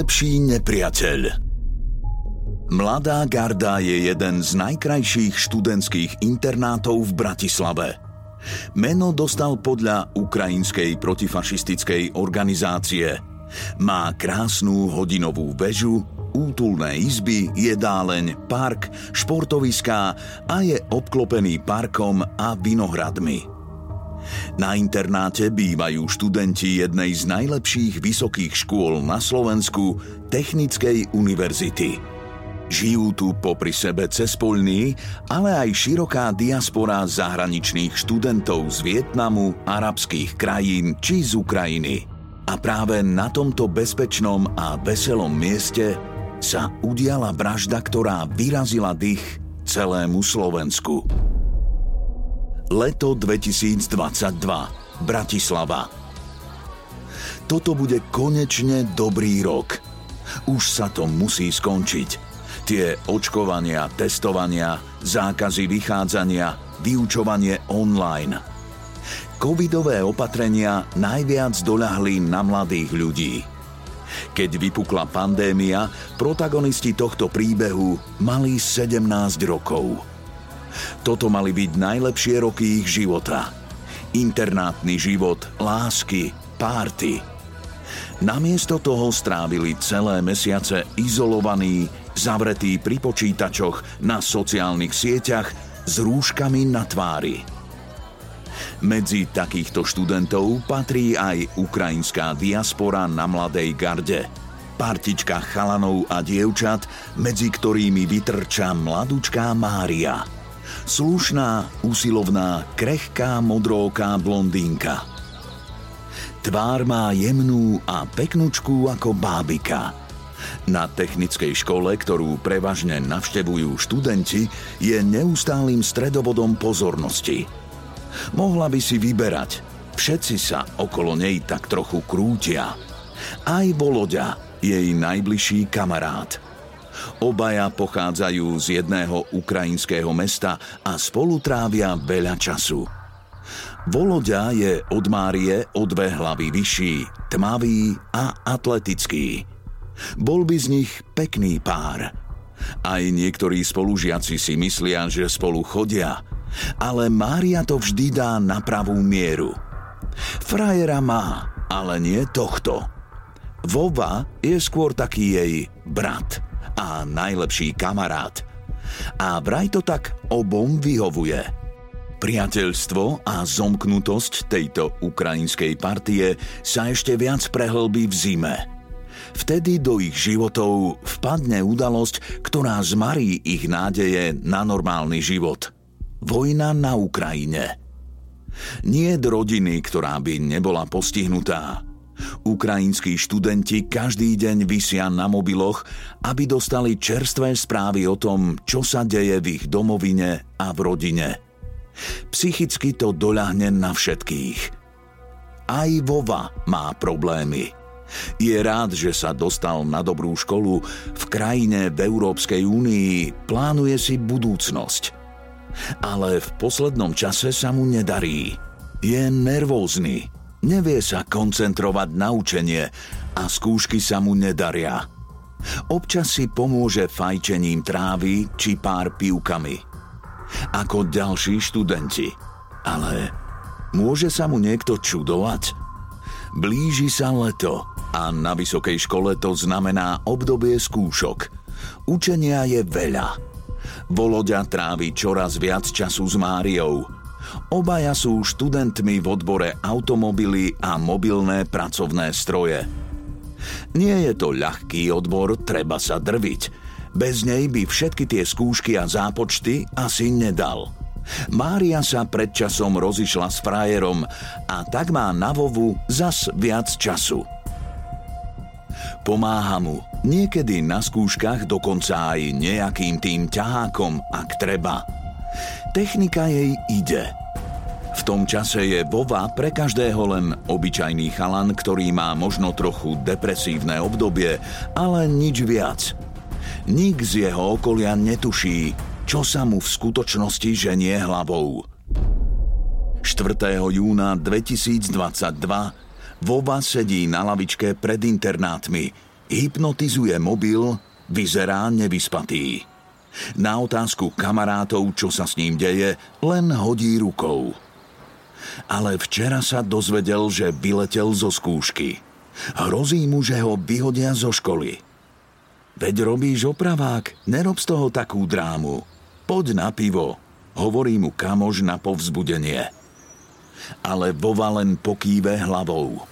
Najlepší nepriateľ Mladá garda je jeden z najkrajších študentských internátov v Bratislave. Meno dostal podľa ukrajinskej protifašistickej organizácie. Má krásnu hodinovú väžu, útulné izby, jedáleň, park, športoviská a je obklopený parkom a vinohradmi. Na internáte bývajú študenti jednej z najlepších vysokých škôl na Slovensku, Technickej univerzity. Žijú tu popri sebe cespolní, ale aj široká diaspora zahraničných študentov z Vietnamu, arabských krajín či z Ukrajiny. A práve na tomto bezpečnom a veselom mieste sa udiala vražda, ktorá vyrazila dých celému Slovensku. Leto 2022. Bratislava. Toto bude konečne dobrý rok. Už sa to musí skončiť. Tie očkovania, testovania, zákazy vychádzania, vyučovanie online. Covidové opatrenia najviac doľahli na mladých ľudí. Keď vypukla pandémia, protagonisti tohto príbehu mali 17 rokov. Toto mali byť najlepšie roky ich života. Internátny život, lásky, párty. Namiesto toho strávili celé mesiace izolovaní, zavretí pri počítačoch na sociálnych sieťach s rúškami na tvári. Medzi takýchto študentov patrí aj ukrajinská diaspora na Mladej garde. Partička chalanov a dievčat, medzi ktorými vytrča mladúčká Mária – Slušná, usilovná, krehká, modróká blondínka. Tvár má jemnú a peknúčku ako bábika. Na technickej škole, ktorú prevažne navštevujú študenti, je neustálým stredobodom pozornosti. Mohla by si vyberať. Všetci sa okolo nej tak trochu krútia. Aj Voloďa, jej najbližší kamarát – Obaja pochádzajú z jedného ukrajinského mesta a spolu trávia veľa času. Voloďa je od Márie o dve hlavy vyšší, tmavý a atletický. Bol by z nich pekný pár. Aj niektorí spolužiaci si myslia, že spolu chodia, ale Mária to vždy dá na pravú mieru. Frajera má, ale nie tohto. Vova je skôr taký jej brat a najlepší kamarát. A vraj to tak obom vyhovuje. Priateľstvo a zomknutosť tejto ukrajinskej partie sa ešte viac prehlbí v zime. Vtedy do ich životov vpadne udalosť, ktorá zmarí ich nádeje na normálny život. Vojna na Ukrajine. Nie rodiny, ktorá by nebola postihnutá, Ukrajinskí študenti každý deň vysia na mobiloch, aby dostali čerstvé správy o tom, čo sa deje v ich domovine a v rodine. Psychicky to doľahne na všetkých. Aj Vova má problémy. Je rád, že sa dostal na dobrú školu v krajine v Európskej únii, plánuje si budúcnosť. Ale v poslednom čase sa mu nedarí. Je nervózny Nevie sa koncentrovať na učenie a skúšky sa mu nedaria. Občas si pomôže fajčením trávy či pár pivkami. ako ďalší študenti. Ale môže sa mu niekto čudovať? Blíži sa leto a na vysokej škole to znamená obdobie skúšok. Učenia je veľa. Voloďa trávi čoraz viac času s Máriou. Obaja sú študentmi v odbore automobily a mobilné pracovné stroje. Nie je to ľahký odbor, treba sa drviť. Bez nej by všetky tie skúšky a zápočty asi nedal. Mária sa pred časom rozišla s frajerom a tak má na vovu zas viac času. Pomáha mu, niekedy na skúškach dokonca aj nejakým tým ťahákom, ak treba. Technika jej ide – v tom čase je Vova pre každého len obyčajný chalan, ktorý má možno trochu depresívne obdobie, ale nič viac. Nik z jeho okolia netuší, čo sa mu v skutočnosti ženie hlavou. 4. júna 2022 Vova sedí na lavičke pred internátmi, hypnotizuje mobil, vyzerá nevyspatý. Na otázku kamarátov, čo sa s ním deje, len hodí rukou – ale včera sa dozvedel, že vyletel zo skúšky. Hrozí mu, že ho vyhodia zo školy. Veď robíš opravák, nerob z toho takú drámu. Poď na pivo, hovorí mu kamož na povzbudenie. Ale Vova len pokýve hlavou.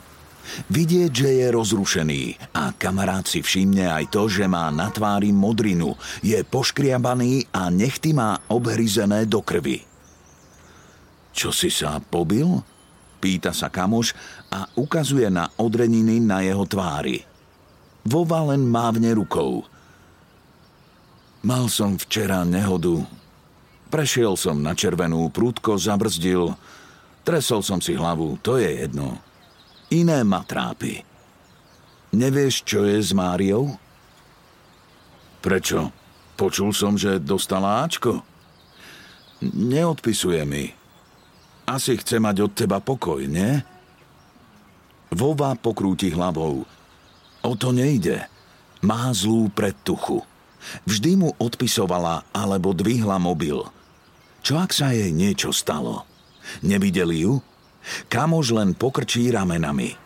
Vidieť, že je rozrušený a kamarát si všimne aj to, že má na tvári modrinu, je poškriabaný a nechty má obhryzené do krvi. Čo si sa pobil? Pýta sa kamoš a ukazuje na odreniny na jeho tvári. Vova len mávne rukou. Mal som včera nehodu. Prešiel som na červenú, prúdko zabrzdil. Tresol som si hlavu, to je jedno. Iné ma trápi. Nevieš, čo je s Máriou? Prečo? Počul som, že dostala Ačko. Neodpisuje mi. Asi chce mať od teba pokoj, nie? Vova pokrúti hlavou. O to nejde. Má zlú predtuchu. Vždy mu odpisovala alebo dvihla mobil. Čo ak sa jej niečo stalo? Nevideli ju? Kamož len pokrčí ramenami.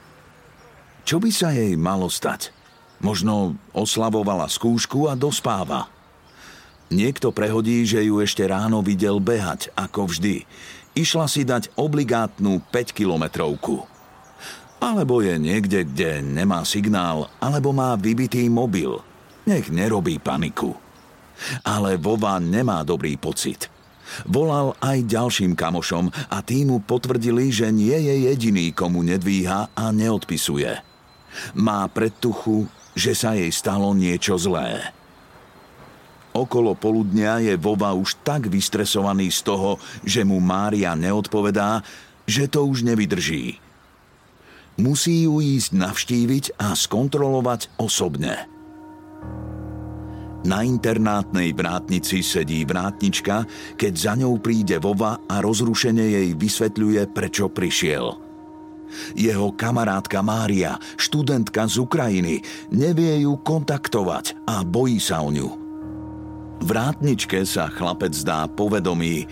Čo by sa jej malo stať? Možno oslavovala skúšku a dospáva. Niekto prehodí, že ju ešte ráno videl behať, ako vždy. Išla si dať obligátnu 5-kilometrovku. Alebo je niekde, kde nemá signál, alebo má vybitý mobil. Nech nerobí paniku. Ale Vova nemá dobrý pocit. Volal aj ďalším kamošom a tí mu potvrdili, že nie je jediný, komu nedvíha a neodpisuje. Má predtuchu, že sa jej stalo niečo zlé. Okolo poludnia je Vova už tak vystresovaný z toho, že mu Mária neodpovedá, že to už nevydrží. Musí ju ísť navštíviť a skontrolovať osobne. Na internátnej vrátnici sedí vrátnička, keď za ňou príde Vova a rozrušene jej vysvetľuje, prečo prišiel. Jeho kamarátka Mária, študentka z Ukrajiny, nevie ju kontaktovať a bojí sa o ňu. Vrátničke sa chlapec zdá povedomý.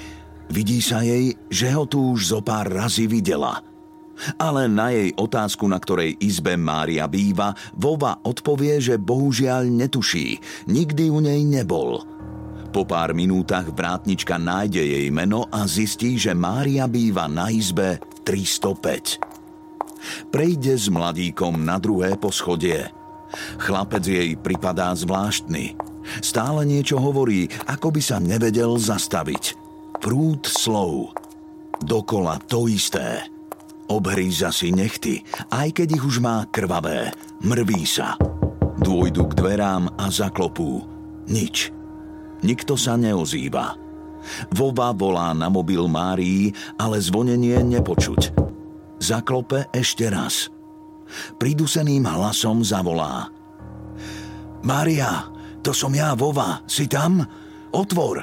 Vidí sa jej, že ho tu už zo pár razy videla. Ale na jej otázku, na ktorej izbe Mária býva, Vova odpovie, že bohužiaľ netuší. Nikdy u nej nebol. Po pár minútach vrátnička nájde jej meno a zistí, že Mária býva na izbe 305. Prejde s mladíkom na druhé poschodie. Chlapec jej pripadá zvláštny. Stále niečo hovorí, ako by sa nevedel zastaviť. Prúd slov. Dokola to isté. Obhríza si nechty, aj keď ich už má krvavé. Mrví sa. Dôjdu k dverám a zaklopú. Nič. Nikto sa neozýva. Vova volá na mobil Márii, ale zvonenie nepočuť. Zaklope ešte raz. Priduseným hlasom zavolá. Mária, to som ja, Vova. Si tam? Otvor.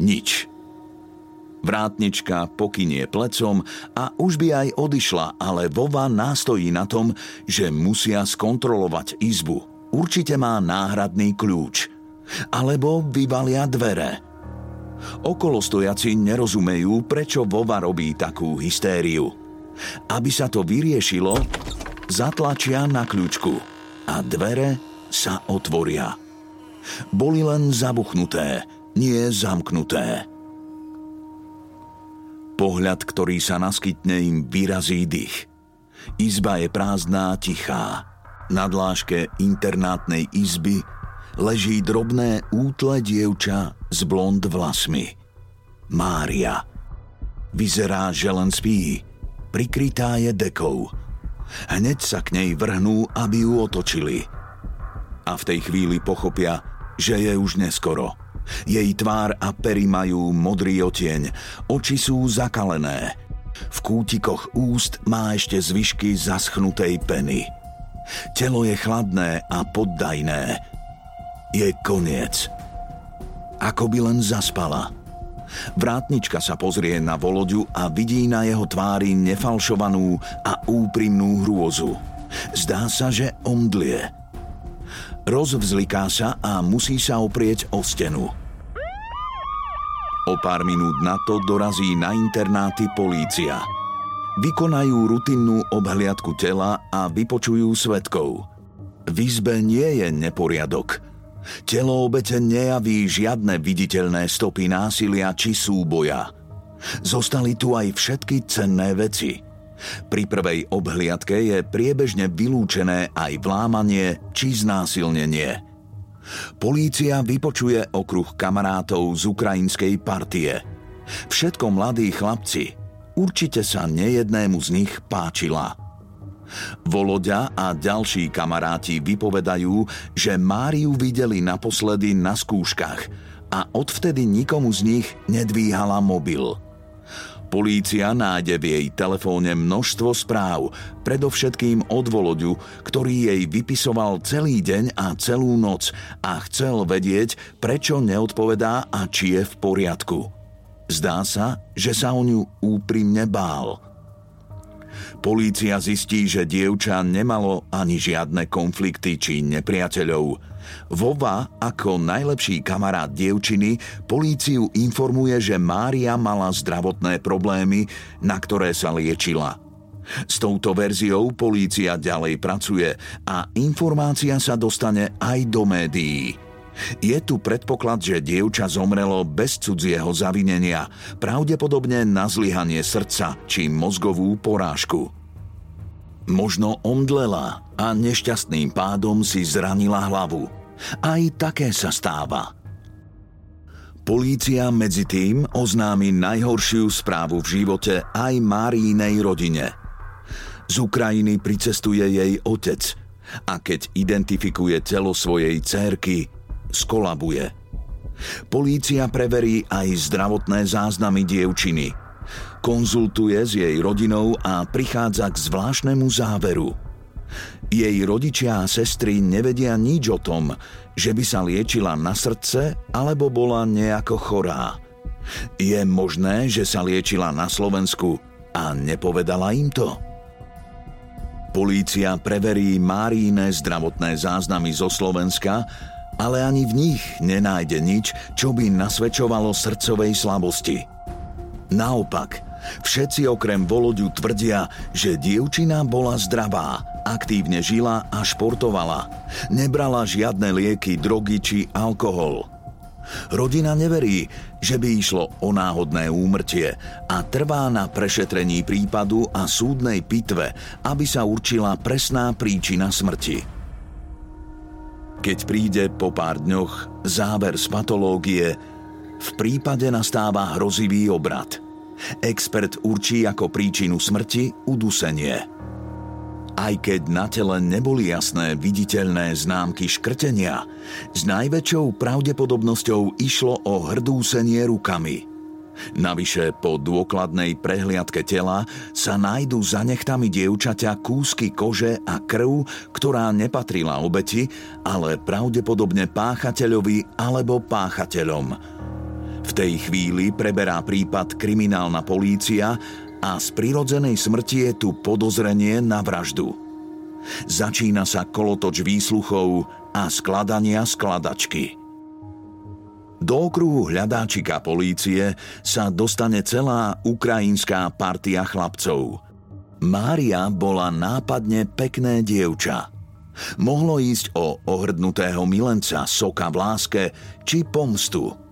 Nič. Vrátnička pokynie plecom a už by aj odišla, ale Vova nástojí na tom, že musia skontrolovať izbu. Určite má náhradný kľúč. Alebo vyvalia dvere. Okolo stojaci nerozumejú, prečo Vova robí takú hystériu. Aby sa to vyriešilo, zatlačia na kľúčku a dvere sa otvoria. Boli len zabuchnuté, nie zamknuté. Pohľad, ktorý sa naskytne im vyrazí dých. Izba je prázdná, tichá. Na dláške internátnej izby leží drobné útle dievča s blond vlasmi. Mária. Vyzerá, že len spí. Prikrytá je dekou. Hneď sa k nej vrhnú, aby ju otočili. A v tej chvíli pochopia, že je už neskoro. Jej tvár a pery majú modrý otieň, oči sú zakalené. V kútikoch úst má ešte zvyšky zaschnutej peny. Telo je chladné a poddajné, je koniec. Ako by len zaspala. Vrátnička sa pozrie na Voloďu a vidí na jeho tvári nefalšovanú a úprimnú hrôzu. Zdá sa, že omdlie. Rozvzliká sa a musí sa oprieť o stenu. O pár minút na to dorazí na internáty polícia. Vykonajú rutinnú obhliadku tela a vypočujú svetkov. V izbe nie je neporiadok – Telo obete nejaví žiadne viditeľné stopy násilia či súboja. Zostali tu aj všetky cenné veci. Pri prvej obhliadke je priebežne vylúčené aj vlámanie či znásilnenie. Polícia vypočuje okruh kamarátov z ukrajinskej partie. Všetko mladí chlapci. Určite sa nejednému z nich páčila – Voloďa a ďalší kamaráti vypovedajú, že Máriu videli naposledy na skúškach a odvtedy nikomu z nich nedvíhala mobil. Polícia nájde v jej telefóne množstvo správ, predovšetkým od Voloďu, ktorý jej vypisoval celý deň a celú noc a chcel vedieť, prečo neodpovedá a či je v poriadku. Zdá sa, že sa o ňu úprimne bál – Polícia zistí, že dievča nemalo ani žiadne konflikty či nepriateľov. Vova, ako najlepší kamarát dievčiny, políciu informuje, že Mária mala zdravotné problémy, na ktoré sa liečila. S touto verziou polícia ďalej pracuje a informácia sa dostane aj do médií. Je tu predpoklad, že dievča zomrelo bez cudzieho zavinenia, pravdepodobne na zlyhanie srdca či mozgovú porážku. Možno omdlela a nešťastným pádom si zranila hlavu. Aj také sa stáva. Polícia medzi tým oznámi najhoršiu správu v živote aj Márínej rodine. Z Ukrajiny pricestuje jej otec a keď identifikuje telo svojej cérky, skolabuje. Polícia preverí aj zdravotné záznamy dievčiny. Konzultuje s jej rodinou a prichádza k zvláštnemu záveru. Jej rodičia a sestry nevedia nič o tom, že by sa liečila na srdce alebo bola nejako chorá. Je možné, že sa liečila na Slovensku a nepovedala im to? Polícia preverí Máríne zdravotné záznamy zo Slovenska ale ani v nich nenájde nič, čo by nasvedčovalo srdcovej slabosti. Naopak, všetci okrem Voloďu tvrdia, že dievčina bola zdravá, aktívne žila a športovala. Nebrala žiadne lieky, drogy či alkohol. Rodina neverí, že by išlo o náhodné úmrtie a trvá na prešetrení prípadu a súdnej pitve, aby sa určila presná príčina smrti. Keď príde po pár dňoch záver z patológie, v prípade nastáva hrozivý obrad. Expert určí ako príčinu smrti udusenie. Aj keď na tele neboli jasné viditeľné známky škrtenia, s najväčšou pravdepodobnosťou išlo o hrdúsenie rukami – Navyše po dôkladnej prehliadke tela sa nájdu za nechtami dievčaťa kúsky kože a krv, ktorá nepatrila obeti, ale pravdepodobne páchateľovi alebo páchateľom. V tej chvíli preberá prípad kriminálna polícia a z prirodzenej smrti je tu podozrenie na vraždu. Začína sa kolotoč výsluchov a skladania skladačky. Do okruhu hľadáčika polície sa dostane celá ukrajinská partia chlapcov. Mária bola nápadne pekné dievča. Mohlo ísť o ohrdnutého milenca, soka v láske či pomstu.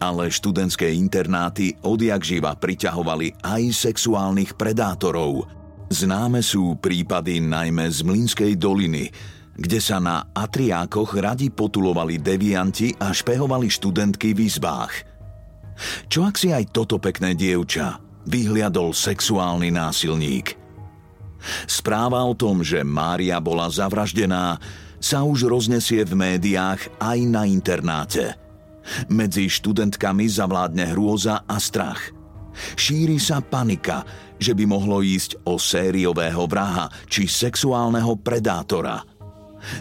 Ale študentské internáty odjak živa priťahovali aj sexuálnych predátorov. Známe sú prípady najmä z Mlínskej doliny, kde sa na atriákoch radi potulovali devianti a špehovali študentky v izbách. Čo ak si aj toto pekné dievča vyhliadol sexuálny násilník? Správa o tom, že Mária bola zavraždená, sa už roznesie v médiách aj na internáte. Medzi študentkami zavládne hrôza a strach. Šíri sa panika, že by mohlo ísť o sériového vraha či sexuálneho predátora –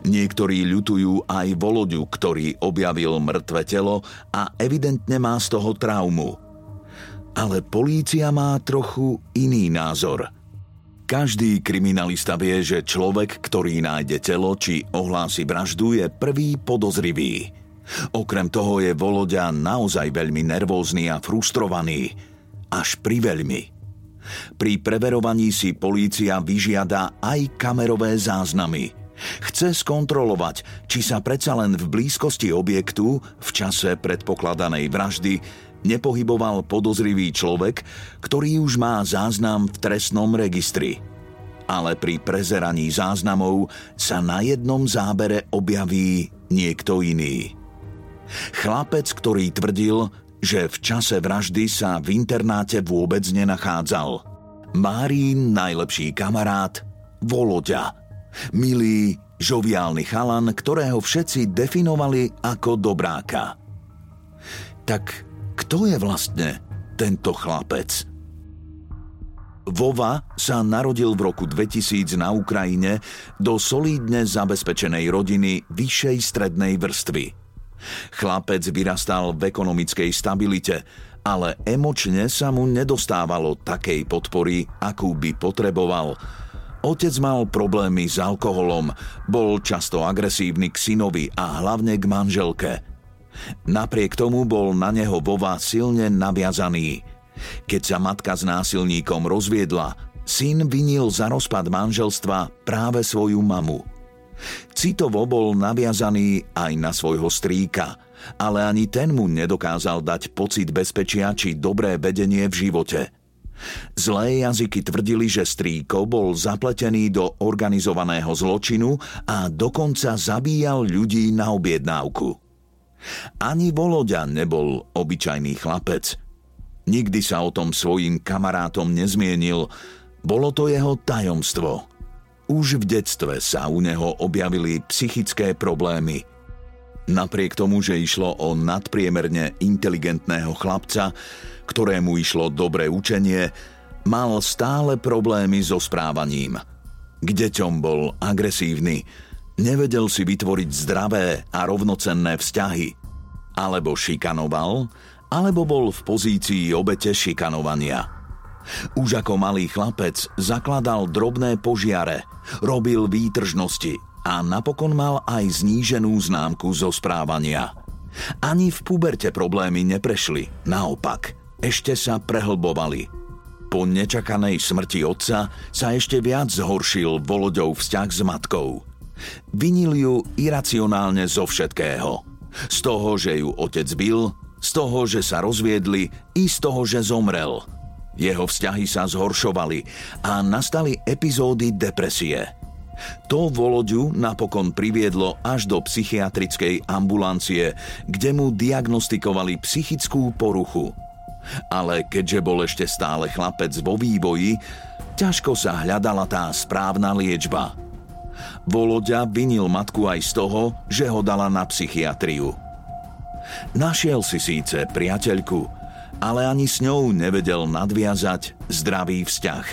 Niektorí ľutujú aj Voloďu, ktorý objavil mŕtve telo a evidentne má z toho traumu. Ale polícia má trochu iný názor. Každý kriminalista vie, že človek, ktorý nájde telo či ohlási vraždu, je prvý podozrivý. Okrem toho je Voloďa naozaj veľmi nervózny a frustrovaný. Až pri veľmi. Pri preverovaní si polícia vyžiada aj kamerové záznamy – Chce skontrolovať, či sa predsa len v blízkosti objektu v čase predpokladanej vraždy nepohyboval podozrivý človek, ktorý už má záznam v trestnom registri. Ale pri prezeraní záznamov sa na jednom zábere objaví niekto iný. Chlapec, ktorý tvrdil, že v čase vraždy sa v internáte vôbec nenachádzal. Márín najlepší kamarát Voloďa – Milý, žoviálny chalan, ktorého všetci definovali ako dobráka. Tak kto je vlastne tento chlapec? Vova sa narodil v roku 2000 na Ukrajine do solídne zabezpečenej rodiny vyššej strednej vrstvy. Chlapec vyrastal v ekonomickej stabilite, ale emočne sa mu nedostávalo takej podpory, akú by potreboval – Otec mal problémy s alkoholom, bol často agresívny k synovi a hlavne k manželke. Napriek tomu bol na neho Vova silne naviazaný. Keď sa matka s násilníkom rozviedla, syn vinil za rozpad manželstva práve svoju mamu. Citovo bol naviazaný aj na svojho strýka, ale ani ten mu nedokázal dať pocit bezpečia či dobré vedenie v živote – Zlé jazyky tvrdili, že strýko bol zapletený do organizovaného zločinu a dokonca zabíjal ľudí na objednávku. Ani Voloďa nebol obyčajný chlapec. Nikdy sa o tom svojim kamarátom nezmienil, bolo to jeho tajomstvo. Už v detstve sa u neho objavili psychické problémy. Napriek tomu, že išlo o nadpriemerne inteligentného chlapca, ktorému išlo dobré učenie, mal stále problémy so správaním. K deťom bol agresívny, nevedel si vytvoriť zdravé a rovnocenné vzťahy. Alebo šikanoval, alebo bol v pozícii obete šikanovania. Už ako malý chlapec zakladal drobné požiare, robil výtržnosti a napokon mal aj zníženú známku zo správania. Ani v puberte problémy neprešli, naopak – ešte sa prehlbovali. Po nečakanej smrti otca sa ešte viac zhoršil Volodov vzťah s matkou. Vinil ju iracionálne zo všetkého. Z toho, že ju otec bil, z toho, že sa rozviedli i z toho, že zomrel. Jeho vzťahy sa zhoršovali a nastali epizódy depresie. To Voloďu napokon priviedlo až do psychiatrickej ambulancie, kde mu diagnostikovali psychickú poruchu – ale keďže bol ešte stále chlapec vo vývoji, ťažko sa hľadala tá správna liečba. Voloďa vinil matku aj z toho, že ho dala na psychiatriu. Našiel si síce priateľku, ale ani s ňou nevedel nadviazať zdravý vzťah.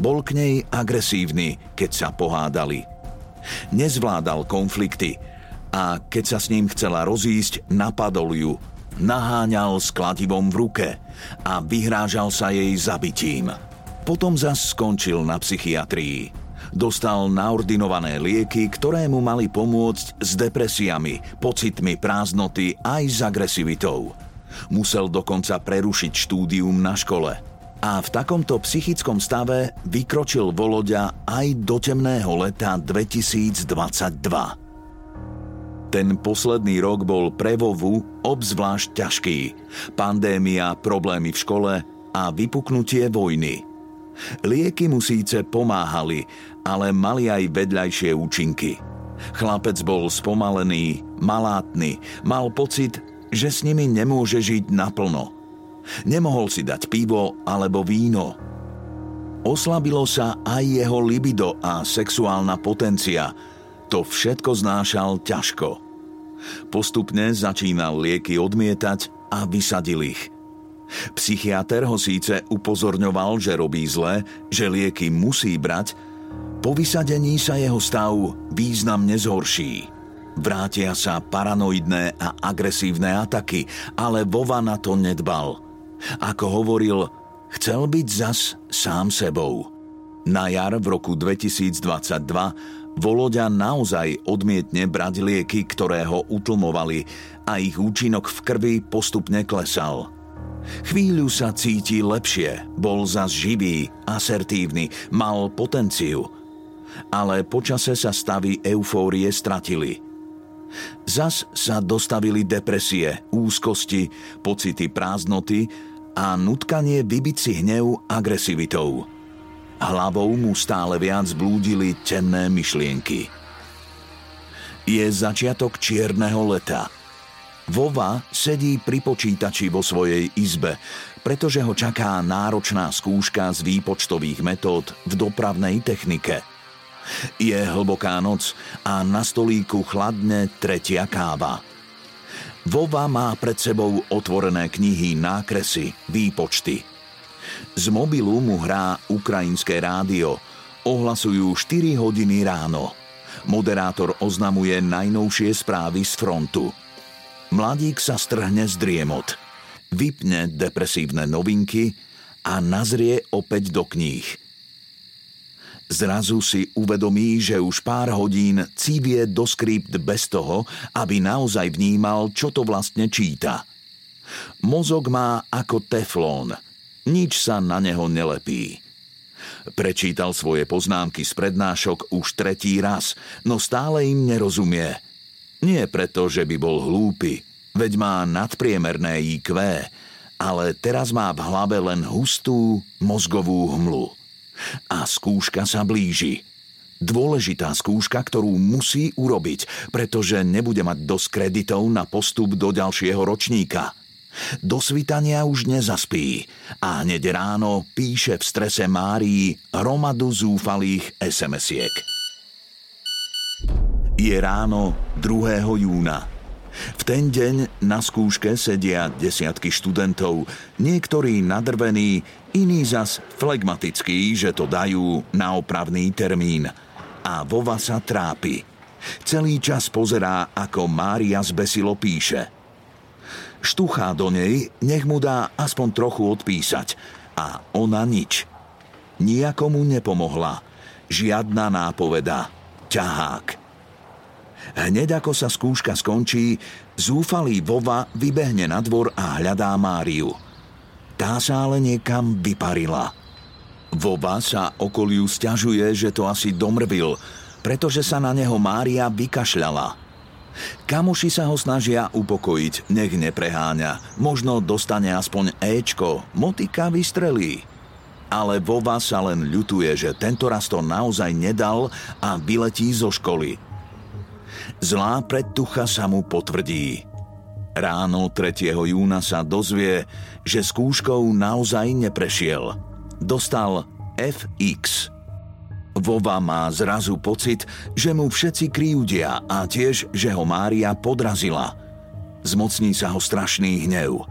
Bol k nej agresívny, keď sa pohádali. Nezvládal konflikty a keď sa s ním chcela rozísť, napadol ju naháňal s kladivom v ruke a vyhrážal sa jej zabitím. Potom zas skončil na psychiatrii. Dostal naordinované lieky, ktoré mu mali pomôcť s depresiami, pocitmi prázdnoty aj s agresivitou. Musel dokonca prerušiť štúdium na škole. A v takomto psychickom stave vykročil Voloďa aj do temného leta 2022. Ten posledný rok bol pre Vovu obzvlášť ťažký. Pandémia, problémy v škole a vypuknutie vojny. Lieky mu síce pomáhali, ale mali aj vedľajšie účinky. Chlapec bol spomalený, malátny, mal pocit, že s nimi nemôže žiť naplno. Nemohol si dať pivo alebo víno. Oslabilo sa aj jeho libido a sexuálna potencia. To všetko znášal ťažko. Postupne začínal lieky odmietať a vysadil ich. Psychiatr ho síce upozorňoval, že robí zle, že lieky musí brať, po vysadení sa jeho stav významne zhorší. Vrátia sa paranoidné a agresívne ataky, ale Vova na to nedbal. Ako hovoril, chcel byť zas sám sebou. Na jar v roku 2022 Voloďa naozaj odmietne brať lieky, ktoré ho utlmovali a ich účinok v krvi postupne klesal. Chvíľu sa cíti lepšie, bol zas živý, asertívny, mal potenciu. Ale počase sa stavy eufórie stratili – Zas sa dostavili depresie, úzkosti, pocity prázdnoty a nutkanie vybiť si hnev agresivitou. Hlavou mu stále viac blúdili temné myšlienky. Je začiatok čierneho leta. Vova sedí pri počítači vo svojej izbe, pretože ho čaká náročná skúška z výpočtových metód v dopravnej technike – je hlboká noc a na stolíku chladne tretia káva. Vova má pred sebou otvorené knihy, nákresy, výpočty. Z mobilu mu hrá ukrajinské rádio. Ohlasujú 4 hodiny ráno. Moderátor oznamuje najnovšie správy z frontu. Mladík sa strhne z driemot. Vypne depresívne novinky a nazrie opäť do kníh – Zrazu si uvedomí, že už pár hodín cívie do skript bez toho, aby naozaj vnímal, čo to vlastne číta. Mozog má ako teflón. Nič sa na neho nelepí. Prečítal svoje poznámky z prednášok už tretí raz, no stále im nerozumie. Nie preto, že by bol hlúpy, veď má nadpriemerné IQ, ale teraz má v hlave len hustú mozgovú hmlu. A skúška sa blíži. Dôležitá skúška, ktorú musí urobiť, pretože nebude mať dosť kreditov na postup do ďalšieho ročníka. Do svitania už nezaspí a hneď ráno píše v strese Márii hromadu zúfalých SMS-iek. Je ráno 2. júna. V ten deň na skúške sedia desiatky študentov, niektorí nadrvení, iní zas flegmatickí, že to dajú na opravný termín. A Vova sa trápi. Celý čas pozerá, ako Mária zbesilo píše. Štuchá do nej, nech mu dá aspoň trochu odpísať. A ona nič. Nijakomu nepomohla. Žiadna nápoveda. Ťahák. Hneď ako sa skúška skončí, zúfalý Vova vybehne na dvor a hľadá Máriu. Tá sa ale niekam vyparila. Vova sa okoliu stiažuje, že to asi domrvil, pretože sa na neho Mária vykašľala. Kamoši sa ho snažia upokojiť, nech nepreháňa. Možno dostane aspoň Ečko, motika vystrelí. Ale Vova sa len ľutuje, že tento raz to naozaj nedal a vyletí zo školy – Zlá predtucha sa mu potvrdí. Ráno 3. júna sa dozvie, že skúškou naozaj neprešiel. Dostal FX. Vova má zrazu pocit, že mu všetci kryjúdia a tiež, že ho Mária podrazila. Zmocní sa ho strašný hnev.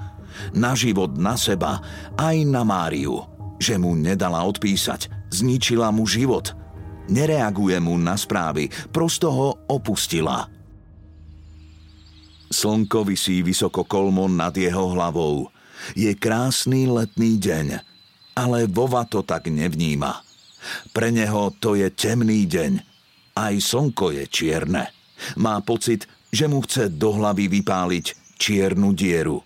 Na život, na seba, aj na Máriu. Že mu nedala odpísať. Zničila mu život – Nereaguje mu na správy, prosto ho opustila. Slnko vysí vysoko kolmo nad jeho hlavou. Je krásny letný deň, ale Vova to tak nevníma. Pre neho to je temný deň. Aj slnko je čierne. Má pocit, že mu chce do hlavy vypáliť čiernu dieru.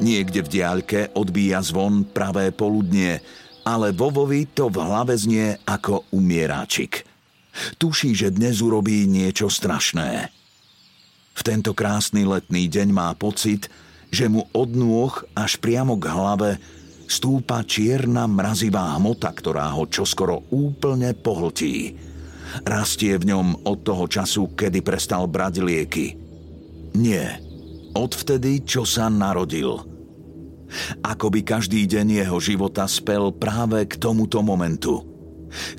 Niekde v diaľke odbíja zvon pravé poludnie, ale Vovovi to v hlave znie ako umieráčik. Tuší, že dnes urobí niečo strašné. V tento krásny letný deň má pocit, že mu od nôh až priamo k hlave stúpa čierna mrazivá hmota, ktorá ho čoskoro úplne pohltí. Rastie v ňom od toho času, kedy prestal brať lieky. Nie, odvtedy, čo sa narodil. Ako by každý deň jeho života spel práve k tomuto momentu.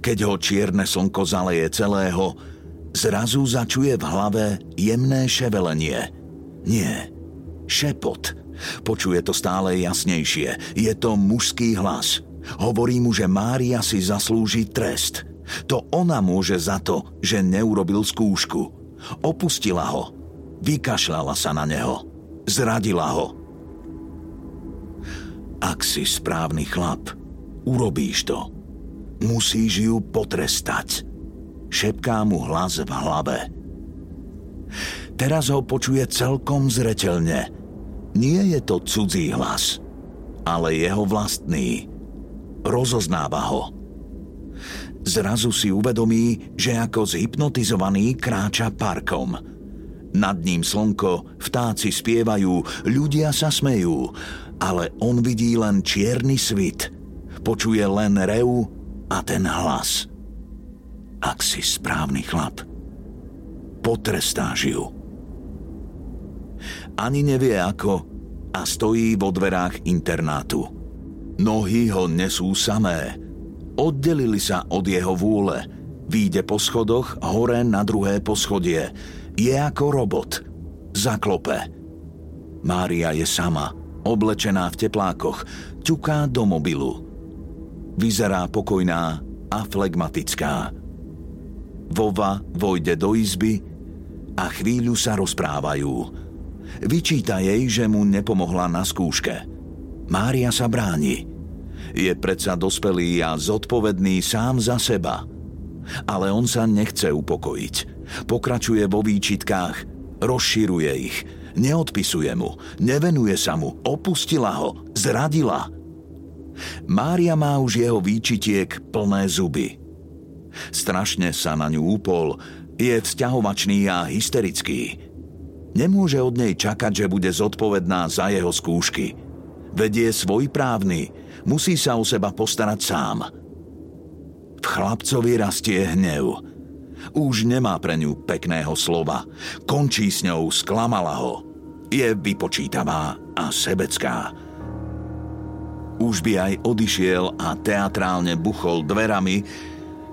Keď ho čierne slnko zaleje celého, Zrazu začuje v hlave jemné ševelenie. Nie, šepot. Počuje to stále jasnejšie. Je to mužský hlas. Hovorí mu, že Mária si zaslúži trest. To ona môže za to, že neurobil skúšku. Opustila ho. Vykašľala sa na neho. Zradila ho. Ak si správny chlap, urobíš to. Musíš ju potrestať šepká mu hlas v hlave. Teraz ho počuje celkom zretelne. Nie je to cudzí hlas, ale jeho vlastný. Rozoznáva ho. Zrazu si uvedomí, že ako zhypnotizovaný kráča parkom. Nad ním slnko, vtáci spievajú, ľudia sa smejú, ale on vidí len čierny svit. Počuje len reu a ten hlas ak si správny chlap. Potrestáš ju. Ani nevie ako a stojí vo dverách internátu. Nohy ho nesú samé. Oddelili sa od jeho vôle. Výjde po schodoch hore na druhé poschodie. Je ako robot. Zaklope. Mária je sama, oblečená v teplákoch, ťuká do mobilu. Vyzerá pokojná a flegmatická. Vova vojde do izby a chvíľu sa rozprávajú. Vyčíta jej, že mu nepomohla na skúške. Mária sa bráni. Je predsa dospelý a zodpovedný sám za seba. Ale on sa nechce upokojiť. Pokračuje vo výčitkách, rozširuje ich, neodpisuje mu, nevenuje sa mu, opustila ho, zradila. Mária má už jeho výčitiek plné zuby. Strašne sa na ňu úpol, je vzťahovačný a hysterický. Nemôže od nej čakať, že bude zodpovedná za jeho skúšky. Vedie svoj právny, musí sa o seba postarať sám. V chlapcovi rastie hnev. Už nemá pre ňu pekného slova. Končí s ňou, sklamala ho. Je vypočítavá a sebecká. Už by aj odišiel a teatrálne buchol dverami,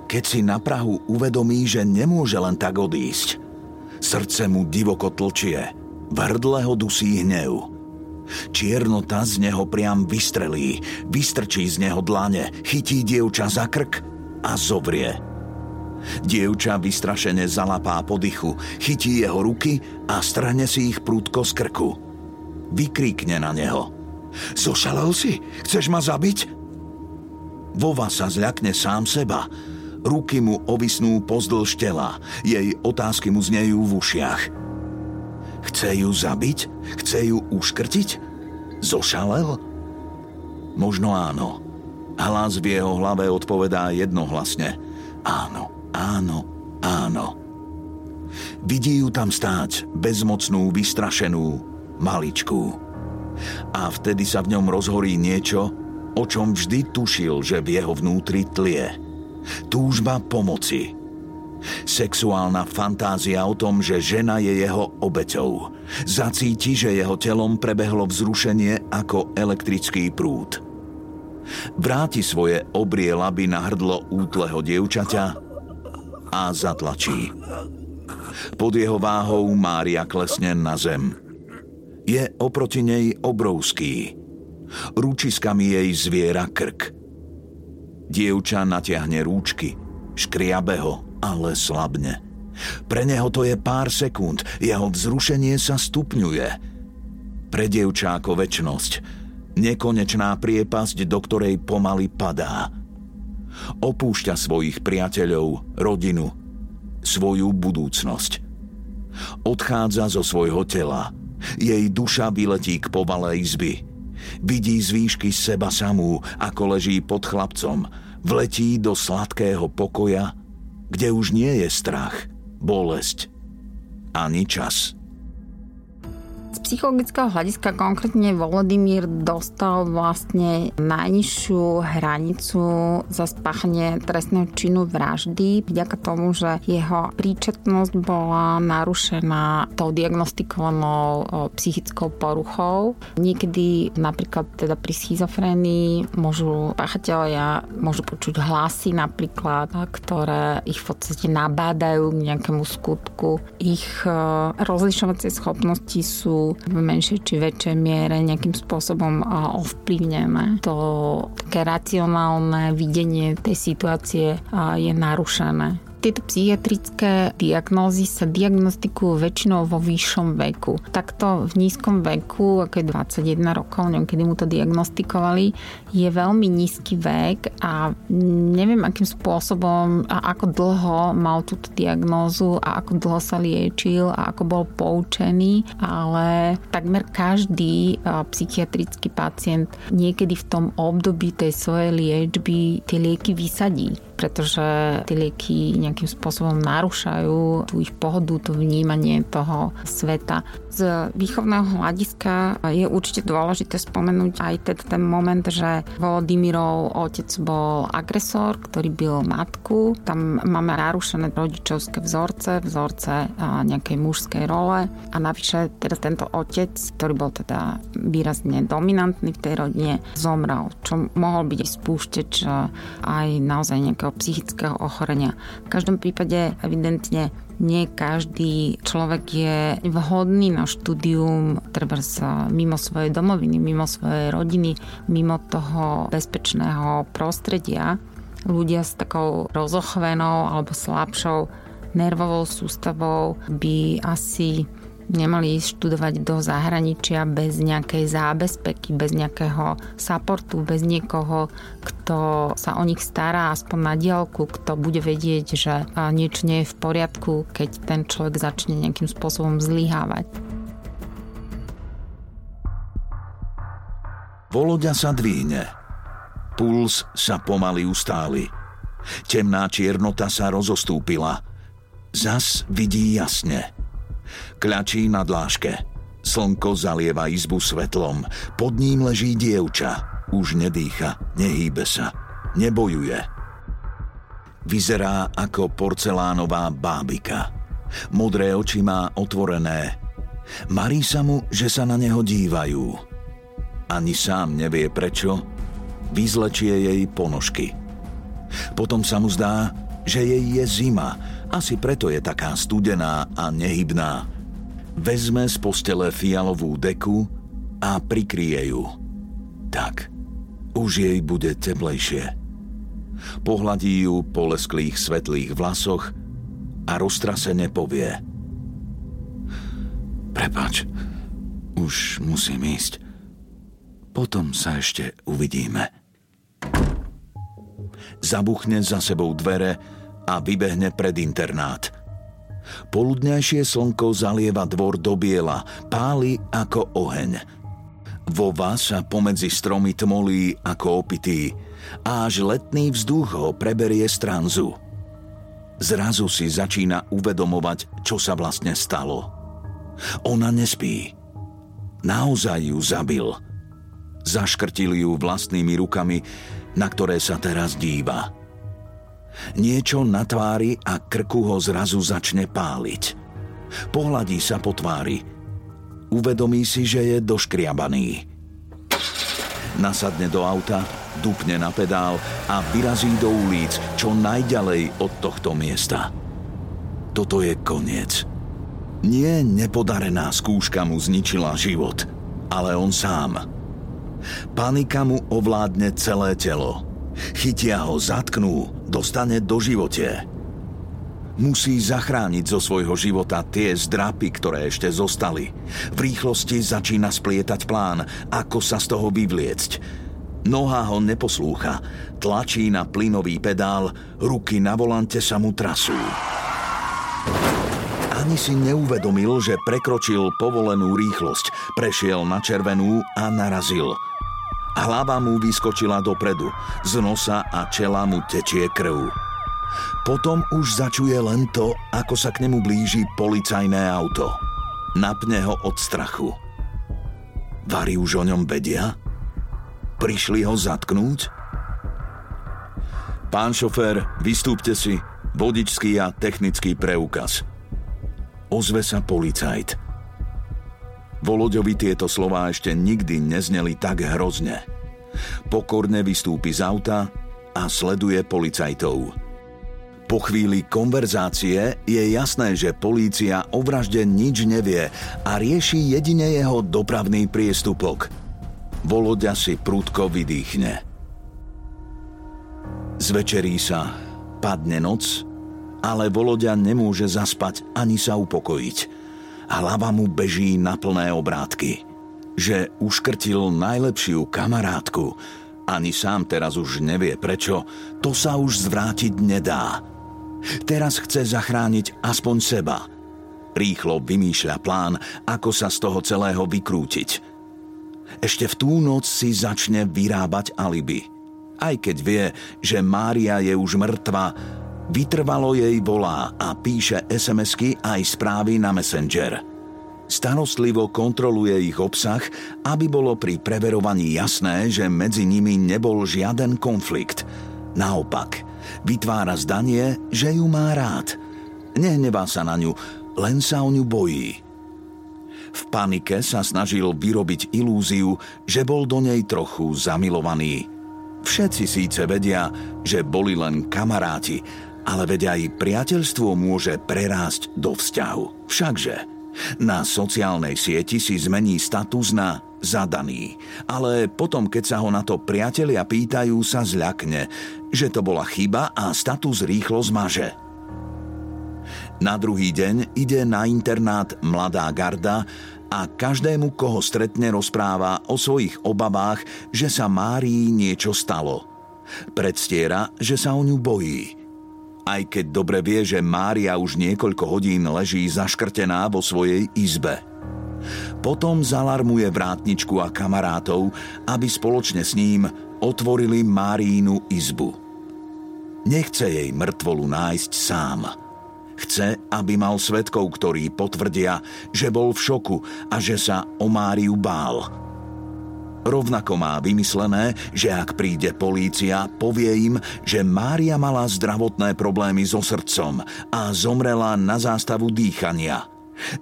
keď si na Prahu uvedomí, že nemôže len tak odísť. Srdce mu divoko tlčie, v hrdle ho dusí hnev. Čiernota z neho priam vystrelí, vystrčí z neho dlane, chytí dievča za krk a zovrie. Dievča vystrašene zalapá po dychu, chytí jeho ruky a strhne si ich prúdko z krku. Vykríkne na neho. Zošalel si? Chceš ma zabiť? Vova sa zľakne sám seba, Ruky mu ovisnú pozdĺž tela. Jej otázky mu znejú v ušiach. Chce ju zabiť? Chce ju uškrtiť? Zošalel? Možno áno. Hlas v jeho hlave odpovedá jednohlasne. Áno, áno, áno. Vidí ju tam stáť, bezmocnú, vystrašenú, maličkú. A vtedy sa v ňom rozhorí niečo, o čom vždy tušil, že v jeho vnútri tlie. Túžba pomoci. Sexuálna fantázia o tom, že žena je jeho obeťou. Zacíti, že jeho telom prebehlo vzrušenie ako elektrický prúd. Vráti svoje obrie laby na hrdlo útleho dievčaťa a zatlačí. Pod jeho váhou Mária klesne na zem. Je oproti nej obrovský. Rúčiskami jej zviera krk – Dievča natiahne rúčky, škriabe ho, ale slabne. Pre neho to je pár sekúnd, jeho vzrušenie sa stupňuje. Pre dievča ako väčnosť, nekonečná priepasť, do ktorej pomaly padá. Opúšťa svojich priateľov, rodinu, svoju budúcnosť. Odchádza zo svojho tela. Jej duša vyletí k povale izby. Vidí z výšky seba samú, ako leží pod chlapcom. Vletí do sladkého pokoja, kde už nie je strach, bolesť ani čas psychologického hľadiska konkrétne Volodymyr dostal vlastne najnižšiu hranicu za spáchanie trestného činu vraždy vďaka tomu, že jeho príčetnosť bola narušená tou diagnostikovanou psychickou poruchou. Niekedy napríklad teda pri schizofrénii môžu páchatelia môžu počuť hlasy napríklad, ktoré ich v podstate nabádajú k nejakému skutku. Ich rozlišovacie schopnosti sú v menšej či väčšej miere nejakým spôsobom ovplyvnené. To také racionálne videnie tej situácie je narušené tieto psychiatrické diagnózy sa diagnostikujú väčšinou vo vyššom veku. Takto v nízkom veku, ako je 21 rokov, neviem, kedy mu to diagnostikovali, je veľmi nízky vek a neviem, akým spôsobom a ako dlho mal túto diagnózu a ako dlho sa liečil a ako bol poučený, ale takmer každý psychiatrický pacient niekedy v tom období tej svojej liečby tie lieky vysadí pretože tie lieky nejakým spôsobom narúšajú tú ich pohodu, to vnímanie toho sveta. Z výchovného hľadiska je určite dôležité spomenúť aj ten, ten moment, že Volodymyrov otec bol agresor, ktorý byl matku. Tam máme narušené rodičovské vzorce, vzorce nejakej mužskej role a navyše teda tento otec, ktorý bol teda výrazne dominantný v tej rodine, zomrel, čo mohol byť spúšteč aj naozaj nejaké nejakého psychického ochorenia. V každom prípade evidentne nie každý človek je vhodný na štúdium treba mimo svojej domoviny, mimo svojej rodiny, mimo toho bezpečného prostredia. Ľudia s takou rozochvenou alebo slabšou nervovou sústavou by asi nemali ísť študovať do zahraničia bez nejakej zábezpeky, bez nejakého supportu, bez niekoho, kto sa o nich stará aspoň na diálku, kto bude vedieť, že niečo nie je v poriadku, keď ten človek začne nejakým spôsobom zlyhávať. Voloďa sa dvíne. Puls sa pomaly ustáli. Temná čiernota sa rozostúpila. Zas vidí jasne – Kľačí na dláške. Slnko zalieva izbu svetlom. Pod ním leží dievča. Už nedýcha, nehýbe sa, nebojuje. Vyzerá ako porcelánová bábika. Modré oči má otvorené. Marí sa mu, že sa na neho dívajú. Ani sám nevie prečo. Vyzlečie jej ponožky. Potom sa mu zdá, že jej je zima, asi preto je taká studená a nehybná. Vezme z postele fialovú deku a prikrie ju. Tak, už jej bude teplejšie. Pohľadí ju po lesklých svetlých vlasoch a roztrasene povie. Prepač, už musím ísť. Potom sa ešte uvidíme. Zabuchne za sebou dvere a vybehne pred internát – Poludňajšie slnko zalieva dvor do biela, páli ako oheň. Vo vás sa pomedzi stromy tmolí ako opitý a až letný vzduch ho preberie stranzu. Zrazu si začína uvedomovať, čo sa vlastne stalo. Ona nespí. Naozaj ju zabil. Zaškrtil ju vlastnými rukami, na ktoré sa teraz díva. Niečo na tvári a krku ho zrazu začne páliť. Pohľadí sa po tvári. Uvedomí si, že je doškriabaný. Nasadne do auta, dupne na pedál a vyrazí do ulic čo najďalej od tohto miesta. Toto je koniec. Nie nepodarená skúška mu zničila život, ale on sám. Panika mu ovládne celé telo. Chytia ho, zatknú, dostane do živote. Musí zachrániť zo svojho života tie zdrapy, ktoré ešte zostali. V rýchlosti začína splietať plán, ako sa z toho vyvliecť. Noha ho neposlúcha, tlačí na plynový pedál, ruky na volante sa mu trasú. Ani si neuvedomil, že prekročil povolenú rýchlosť, prešiel na červenú a narazil. Hlava mu vyskočila dopredu, z nosa a čela mu tečie krv. Potom už začuje len to, ako sa k nemu blíži policajné auto. Napne ho od strachu. Vari už o ňom vedia? Prišli ho zatknúť? Pán šofér, vystúpte si, vodičský a technický preukaz. Ozve sa policajt. Voloďovi tieto slová ešte nikdy nezneli tak hrozne. Pokorne vystúpi z auta a sleduje policajtov. Po chvíli konverzácie je jasné, že polícia o vražde nič nevie a rieši jedine jeho dopravný priestupok. Voloďa si prúdko vydýchne. Zvečerí sa, padne noc, ale Voloďa nemôže zaspať ani sa upokojiť. Hlava mu beží na plné obrátky. Že uškrtil najlepšiu kamarátku, ani sám teraz už nevie prečo, to sa už zvrátiť nedá. Teraz chce zachrániť aspoň seba. Rýchlo vymýšľa plán, ako sa z toho celého vykrútiť. Ešte v tú noc si začne vyrábať alibi. Aj keď vie, že Mária je už mŕtva, vytrvalo jej volá a píše SMS-ky aj správy na Messenger. Starostlivo kontroluje ich obsah, aby bolo pri preverovaní jasné, že medzi nimi nebol žiaden konflikt. Naopak – Vytvára zdanie, že ju má rád. Nehnevá sa na ňu, len sa o ňu bojí. V panike sa snažil vyrobiť ilúziu, že bol do nej trochu zamilovaný. Všetci síce vedia, že boli len kamaráti, ale vedia aj priateľstvo môže prerásť do vzťahu. Všakže na sociálnej sieti si zmení status na zadaný. Ale potom, keď sa ho na to priatelia pýtajú, sa zľakne, že to bola chyba a status rýchlo zmaže. Na druhý deň ide na internát mladá garda a každému, koho stretne, rozpráva o svojich obavách, že sa Márii niečo stalo. Predstiera, že sa o ňu bojí. Aj keď dobre vie, že Mária už niekoľko hodín leží zaškrtená vo svojej izbe. Potom zalarmuje vrátničku a kamarátov, aby spoločne s ním otvorili Márínu izbu. Nechce jej mŕtvolu nájsť sám. Chce, aby mal svetkov, ktorí potvrdia, že bol v šoku a že sa o Máriu bál. Rovnako má vymyslené, že ak príde polícia, povie im, že Mária mala zdravotné problémy so srdcom a zomrela na zástavu dýchania –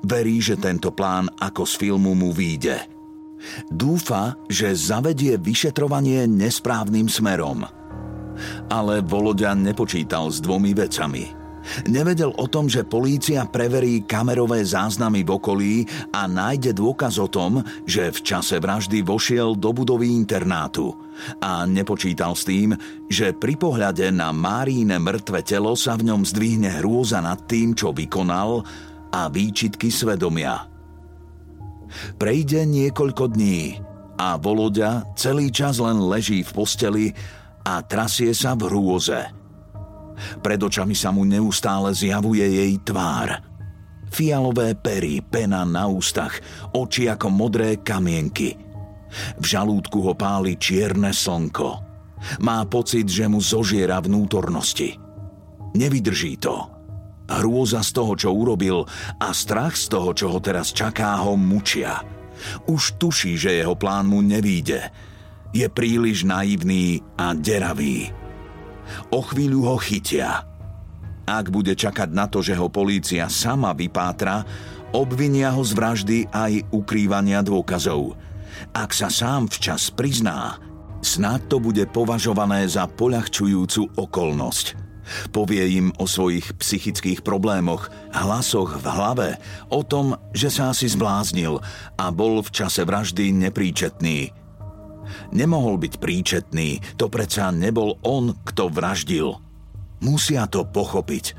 Verí, že tento plán ako z filmu mu výjde. Dúfa, že zavedie vyšetrovanie nesprávnym smerom. Ale Voloďan nepočítal s dvomi vecami – Nevedel o tom, že polícia preverí kamerové záznamy v okolí a nájde dôkaz o tom, že v čase vraždy vošiel do budovy internátu. A nepočítal s tým, že pri pohľade na Máríne mŕtve telo sa v ňom zdvihne hrôza nad tým, čo vykonal a výčitky svedomia. Prejde niekoľko dní a Voloďa celý čas len leží v posteli a trasie sa v hrôze. Pred očami sa mu neustále zjavuje jej tvár. Fialové pery, pena na ústach, oči ako modré kamienky. V žalúdku ho páli čierne slnko. Má pocit, že mu zožiera vnútornosti. Nevydrží to Hrôza z toho, čo urobil a strach z toho, čo ho teraz čaká, ho mučia. Už tuší, že jeho plán mu nevíde. Je príliš naivný a deravý. O chvíľu ho chytia. Ak bude čakať na to, že ho polícia sama vypátra, obvinia ho z vraždy aj ukrývania dôkazov. Ak sa sám včas prizná, snad to bude považované za poľahčujúcu okolnosť. Povie im o svojich psychických problémoch, hlasoch v hlave, o tom, že sa asi zbláznil a bol v čase vraždy nepríčetný. Nemohol byť príčetný, to predsa nebol on, kto vraždil. Musia to pochopiť.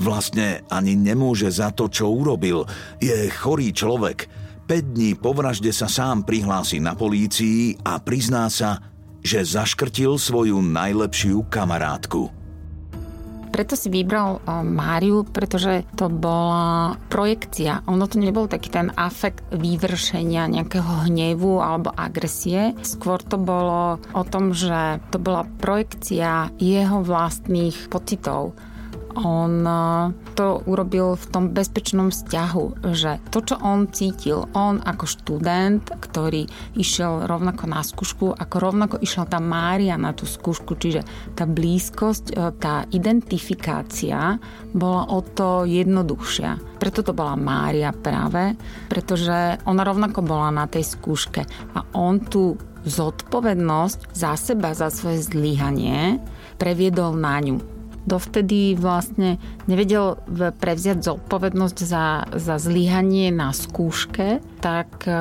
Vlastne ani nemôže za to, čo urobil. Je chorý človek. 5 dní po vražde sa sám prihlási na polícii a prizná sa, že zaškrtil svoju najlepšiu kamarátku. Preto si vybral Máriu, pretože to bola projekcia. Ono to nebol taký ten afekt vyvršenia nejakého hnevu alebo agresie. Skôr to bolo o tom, že to bola projekcia jeho vlastných pocitov on e, to urobil v tom bezpečnom vzťahu, že to, čo on cítil, on ako študent, ktorý išiel rovnako na skúšku, ako rovnako išla tá Mária na tú skúšku, čiže tá blízkosť, e, tá identifikácia bola o to jednoduchšia. Preto to bola Mária práve, pretože ona rovnako bola na tej skúške a on tú zodpovednosť za seba, za svoje zlyhanie previedol na ňu dovtedy vlastne nevedel prevziať zodpovednosť za, za zlyhanie na skúške, tak e,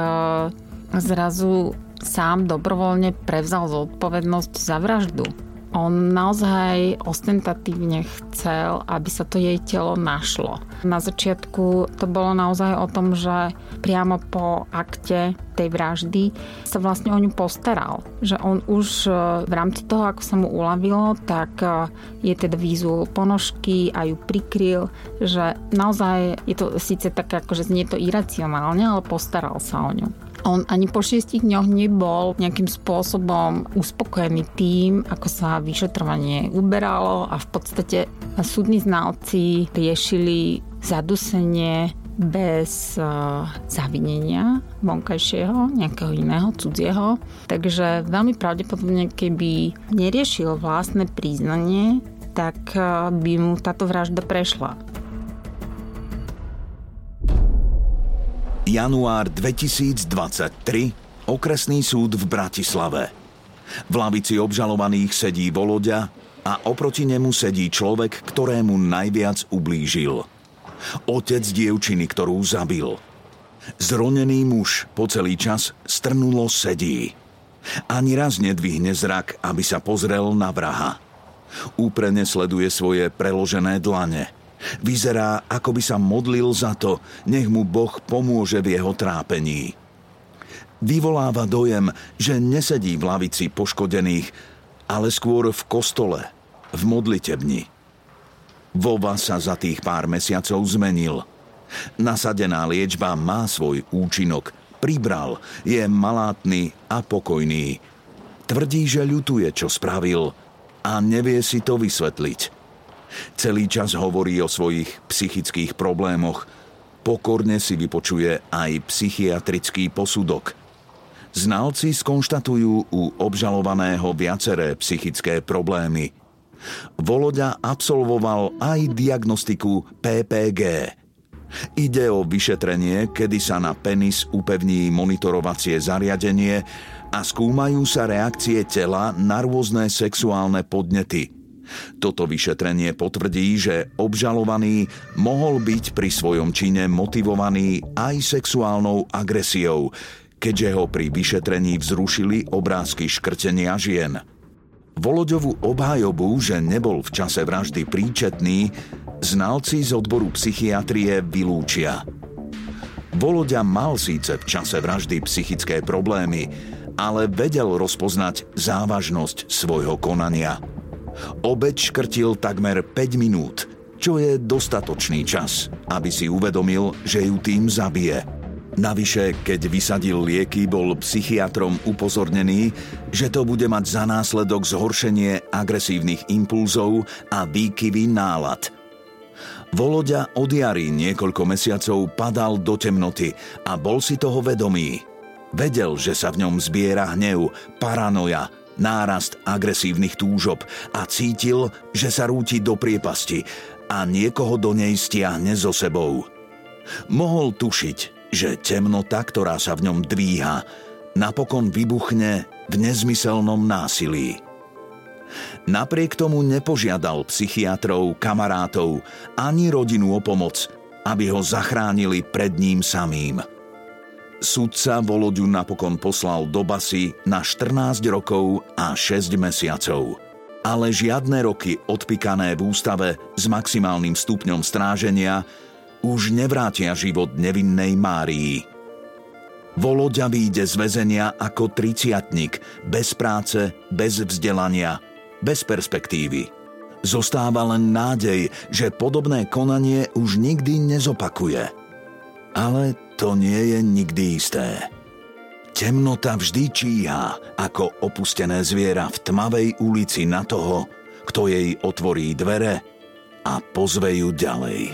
zrazu sám dobrovoľne prevzal zodpovednosť za vraždu. On naozaj ostentatívne chcel, aby sa to jej telo našlo. Na začiatku to bolo naozaj o tom, že priamo po akte tej vraždy sa vlastne o ňu postaral. Že on už e, v rámci toho, ako sa mu uľavilo, tak e, je teda výzul ponožky a ju prikryl, že naozaj je to síce také, akože znie to iracionálne, ale postaral sa o ňu. On ani po šiestich dňoch nebol nejakým spôsobom uspokojený tým, ako sa vyšetrovanie uberalo a v podstate súdni znalci riešili zadusenie bez uh, zavinenia vonkajšieho, nejakého iného, cudzieho. Takže veľmi pravdepodobne, keby neriešil vlastné príznanie, tak uh, by mu táto vražda prešla. Január 2023, okresný súd v Bratislave. V lavici obžalovaných sedí Voloďa a oproti nemu sedí človek, ktorému najviac ublížil. Otec dievčiny, ktorú zabil. Zronený muž po celý čas strnulo sedí. Ani raz nedvihne zrak, aby sa pozrel na vraha. Úprene sleduje svoje preložené dlane – Vyzerá, ako by sa modlil za to, nech mu Boh pomôže v jeho trápení. Vyvoláva dojem, že nesedí v lavici poškodených, ale skôr v kostole, v modlitebni. Vova sa za tých pár mesiacov zmenil. Nasadená liečba má svoj účinok. Pribral, je malátny a pokojný. Tvrdí, že ľutuje, čo spravil a nevie si to vysvetliť. Celý čas hovorí o svojich psychických problémoch. Pokorne si vypočuje aj psychiatrický posudok. Znalci skonštatujú u obžalovaného viaceré psychické problémy. Voloďa absolvoval aj diagnostiku PPG. Ide o vyšetrenie, kedy sa na penis upevní monitorovacie zariadenie a skúmajú sa reakcie tela na rôzne sexuálne podnety – toto vyšetrenie potvrdí, že obžalovaný mohol byť pri svojom čine motivovaný aj sexuálnou agresiou, keďže ho pri vyšetrení vzrušili obrázky škrtenia žien. Voloďovú obhajobu, že nebol v čase vraždy príčetný, znalci z odboru psychiatrie vylúčia. Voloďa mal síce v čase vraždy psychické problémy, ale vedel rozpoznať závažnosť svojho konania – Obeď škrtil takmer 5 minút, čo je dostatočný čas, aby si uvedomil, že ju tým zabije. Navyše, keď vysadil lieky, bol psychiatrom upozornený, že to bude mať za následok zhoršenie agresívnych impulzov a výkyvy nálad. Voloďa od jary niekoľko mesiacov padal do temnoty a bol si toho vedomý. Vedel, že sa v ňom zbiera hnev, paranoja nárast agresívnych túžob a cítil, že sa rúti do priepasti a niekoho do nej stiahne so sebou. Mohol tušiť, že temnota, ktorá sa v ňom dvíha, napokon vybuchne v nezmyselnom násilí. Napriek tomu nepožiadal psychiatrov, kamarátov ani rodinu o pomoc, aby ho zachránili pred ním samým – Sudca Voloďu napokon poslal do basy na 14 rokov a 6 mesiacov. Ale žiadne roky odpikané v ústave s maximálnym stupňom stráženia už nevrátia život nevinnej Márii. Voloďa vyjde z väzenia ako triciatnik, bez práce, bez vzdelania, bez perspektívy. Zostáva len nádej, že podobné konanie už nikdy nezopakuje. Ale to nie je nikdy isté. Temnota vždy číha ako opustené zviera v tmavej ulici na toho, kto jej otvorí dvere a pozve ju ďalej.